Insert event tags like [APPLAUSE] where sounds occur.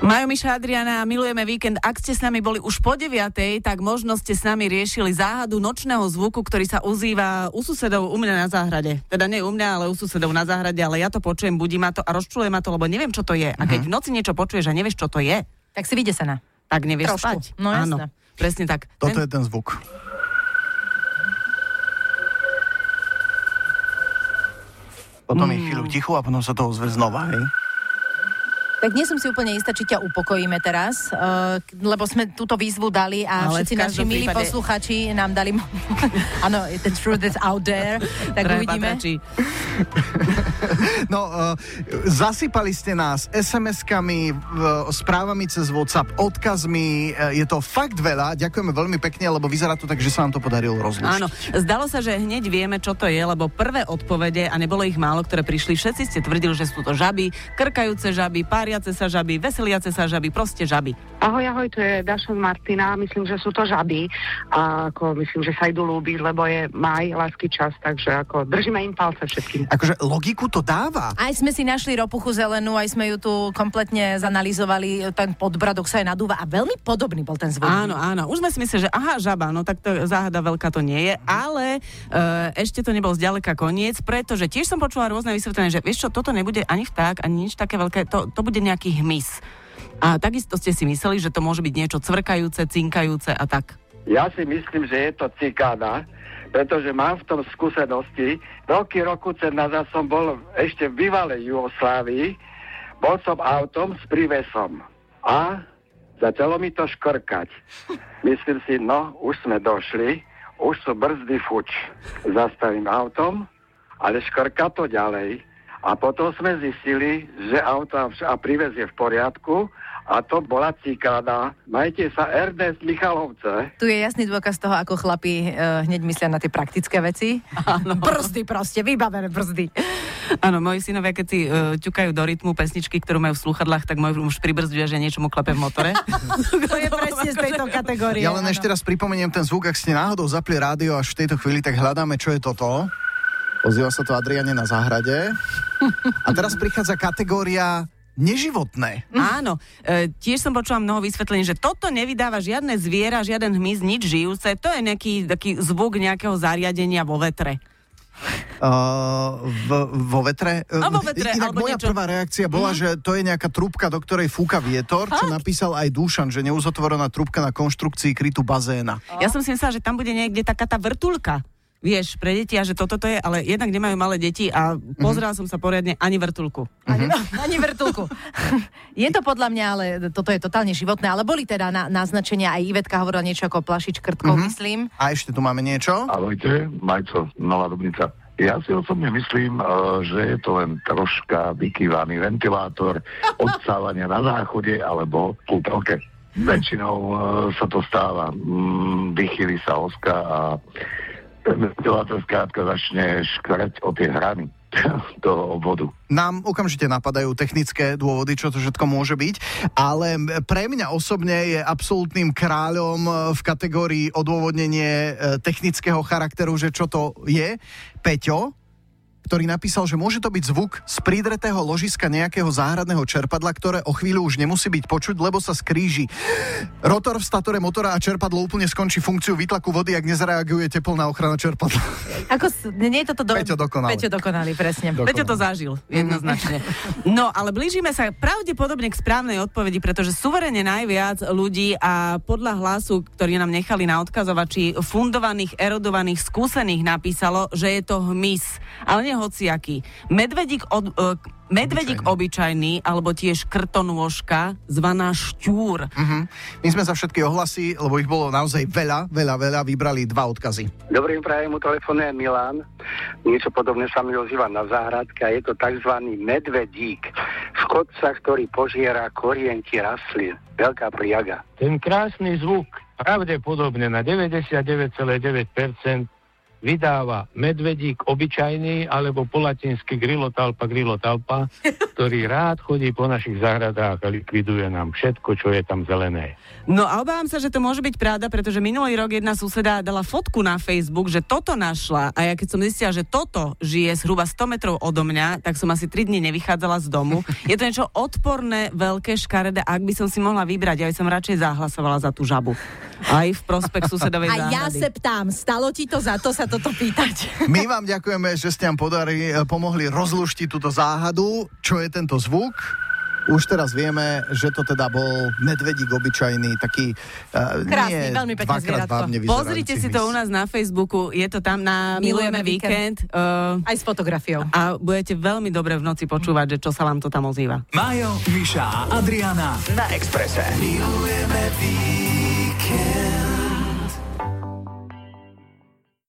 Majo Miša Adriana, milujeme víkend. Ak ste s nami boli už po 9, tak možno ste s nami riešili záhadu nočného zvuku, ktorý sa ozýva u susedov u mňa na záhrade. Teda nie u mňa, ale u susedov na záhrade, ale ja to počujem, budí ma to a rozčuluje ma to, lebo neviem, čo to je. A keď v noci niečo počuješ a nevieš, čo to je, Tak si vyjde sa na. tak nevieš Trošku. spať. No Áno, jasné. presne tak. Toto Ten- je ten zvuk. Potom je chvíľu tichu a potom sa to ozve znova, hej? Tak nie som si úplne istá, či ťa upokojíme teraz, uh, lebo sme túto výzvu dali a Ale všetci naši milí prípade- posluchači nám dali... [LAUGHS] Áno, the truth is out there, tak Drahé uvidíme. [LAUGHS] No, uh, zasypali ste nás SMS-kami, uh, správami cez WhatsApp, odkazmi, uh, je to fakt veľa. Ďakujeme veľmi pekne, lebo vyzerá to tak, že sa nám to podarilo rozlúčiť. Áno, zdalo sa, že hneď vieme, čo to je, lebo prvé odpovede, a nebolo ich málo, ktoré prišli, všetci ste tvrdili, že sú to žaby, krkajúce žaby, páriace sa žaby, veseliace sa žaby, proste žaby. Ahoj, ahoj, to je Daša z Martina. Myslím, že sú to žaby a ako myslím, že sa idú lúbiť, lebo je maj, lásky čas, takže ako držíme im palce všetkým. Akože logiku to dáva. Aj sme si našli ropuchu zelenú, aj sme ju tu kompletne zanalizovali, ten podbradok sa aj nadúva a veľmi podobný bol ten zvuk. Áno, áno. Už sme si mysleli, že aha, žaba, no tak to záhada veľká to nie je, ale e, ešte to nebol zďaleka koniec, pretože tiež som počula rôzne vysvetlenie, že vieš čo, toto nebude ani vták, ani nič také veľké, to, to bude nejaký hmyz. A takisto ste si mysleli, že to môže byť niečo cvrkajúce, cinkajúce a tak. Ja si myslím, že je to cikáda, pretože mám v tom skúsenosti. Roky, rokuce nazad som bol ešte v bývalej Jugoslávii, bol som autom s prívesom a začalo mi to škrkať. [LAUGHS] Myslím si, no, už sme došli, už sú brzdy fuč. Zastavím autom, ale škrka to ďalej. A potom sme zistili, že auto a príves je v poriadku a to bola cikáda. Majte sa Ernest Michalovce. Tu je jasný dôkaz toho, ako chlapi uh, hneď myslia na tie praktické veci. Áno. Brzdy proste, vybavené brzdy. Áno, moji synovia, keď si uh, ťukajú do rytmu pesničky, ktorú majú v sluchadlách, tak môj už pribrzduje, že niečo mu klepe v motore. [LAUGHS] To je presne z tejto kategórie. Ja len áno. ešte raz pripomeniem ten zvuk, ak ste náhodou zapli rádio až v tejto chvíli, tak hľadáme, čo je toto. Ozýva sa to Adriane na záhrade. A teraz prichádza kategória neživotné. Áno, e, tiež som počula mnoho vysvetlení, že toto nevydáva žiadne zviera, žiaden hmyz, nič žijúce. To je nejaký taký zvuk nejakého zariadenia vo vetre. Uh, v, vo vetre. A vo vetre, Inak moja niečo. prvá reakcia bola, že to je nejaká trúbka, do ktorej fúka vietor, čo napísal aj Dušan, že neuzotvorená trúbka na konštrukcii krytu bazéna. Ja som si myslela, že tam bude niekde taká tá vrtulka. Vieš, pre deti a že toto to je, ale jednak nemajú malé deti a pozrela som sa poriadne ani vrtulku. Ani, [LAUGHS] ani vrtulku. [LAUGHS] je to podľa mňa, ale toto je totálne životné, ale boli teda na, naznačenia, aj Ivetka hovorila niečo ako plašič krtkov, myslím. A ešte tu máme niečo. Ahojte, Majco, Nová Dubnica. Ja si osobne myslím, eh, že je to len troška vykývaný ventilátor [LAUGHS] odsávania na záchode alebo kúpelke. Väčšinou eh, sa to stáva. Mm, Vychýli sa oska a ten ventilátor skrátka začne škvrať o tie hrany [LAUGHS] toho obvodu. Nám okamžite napadajú technické dôvody, čo to všetko môže byť, ale pre mňa osobne je absolútnym kráľom e, v kategórii odôvodnenie e, technického charakteru, že čo to je, Peťo, ktorý napísal, že môže to byť zvuk z prídretého ložiska nejakého záhradného čerpadla, ktoré o chvíľu už nemusí byť počuť, lebo sa skríži. Rotor v statore motora a čerpadlo úplne skončí funkciu výtlaku vody, ak nezareaguje teplná ochrana čerpadla. Ako, nie je toto do... Peťo dokonal. Peťo dokonali, presne. Do- Peťo to zažil, jednoznačne. No, ale blížime sa pravdepodobne k správnej odpovedi, pretože suverene najviac ľudí a podľa hlasu, ktorý nám nechali na odkazovači, fundovaných, erodovaných, skúsených napísalo, že je to hmyz, ale nie hociaký. Medvedík, od, uh, medvedík obyčajný, alebo tiež krtonôžka, zvaná šťúr. Mhm. My sme za všetky ohlasy, lebo ich bolo naozaj veľa, veľa, veľa, vybrali dva odkazy. Dobrým prajem, mu telefonuje Milan. Niečo podobné sa mi ozýva na záhradke a je to tzv. medvedík. Škodca, ktorý požiera korienky rastlín. Veľká priaga. Ten krásny zvuk pravdepodobne na 99,9% vydáva medvedík obyčajný alebo po latinsky grillotalpa grillotalpa, [LAUGHS] ktorý rád chodí po našich záhradách a likviduje nám všetko, čo je tam zelené. No a obávam sa, že to môže byť pravda, pretože minulý rok jedna suseda dala fotku na Facebook, že toto našla a ja keď som zistila, že toto žije zhruba 100 metrov odo mňa, tak som asi 3 dní nevychádzala z domu. [LAUGHS] Je to niečo odporné, veľké, škaredé, ak by som si mohla vybrať, ja by som radšej zahlasovala za tú žabu. Aj v prospech [LAUGHS] susedovej A záhrady. ja se ptám, stalo ti to za to sa toto pýtať? [LAUGHS] My vám ďakujeme, že ste nám podari, pomohli rozluštiť túto záhadu, čo je tento zvuk. Už teraz vieme, že to teda bol medvedík obyčajný, taký uh, Krásny, nie veľmi pekné zvieratko. Pozrite si to u nás na Facebooku, je to tam na Milujeme Milujeme víkend. Uh, Aj s fotografiou. a budete veľmi dobre v noci počúvať, že čo sa vám to tam ozýva. Majo, Miša a Adriana na Exprese. Milujeme víkend.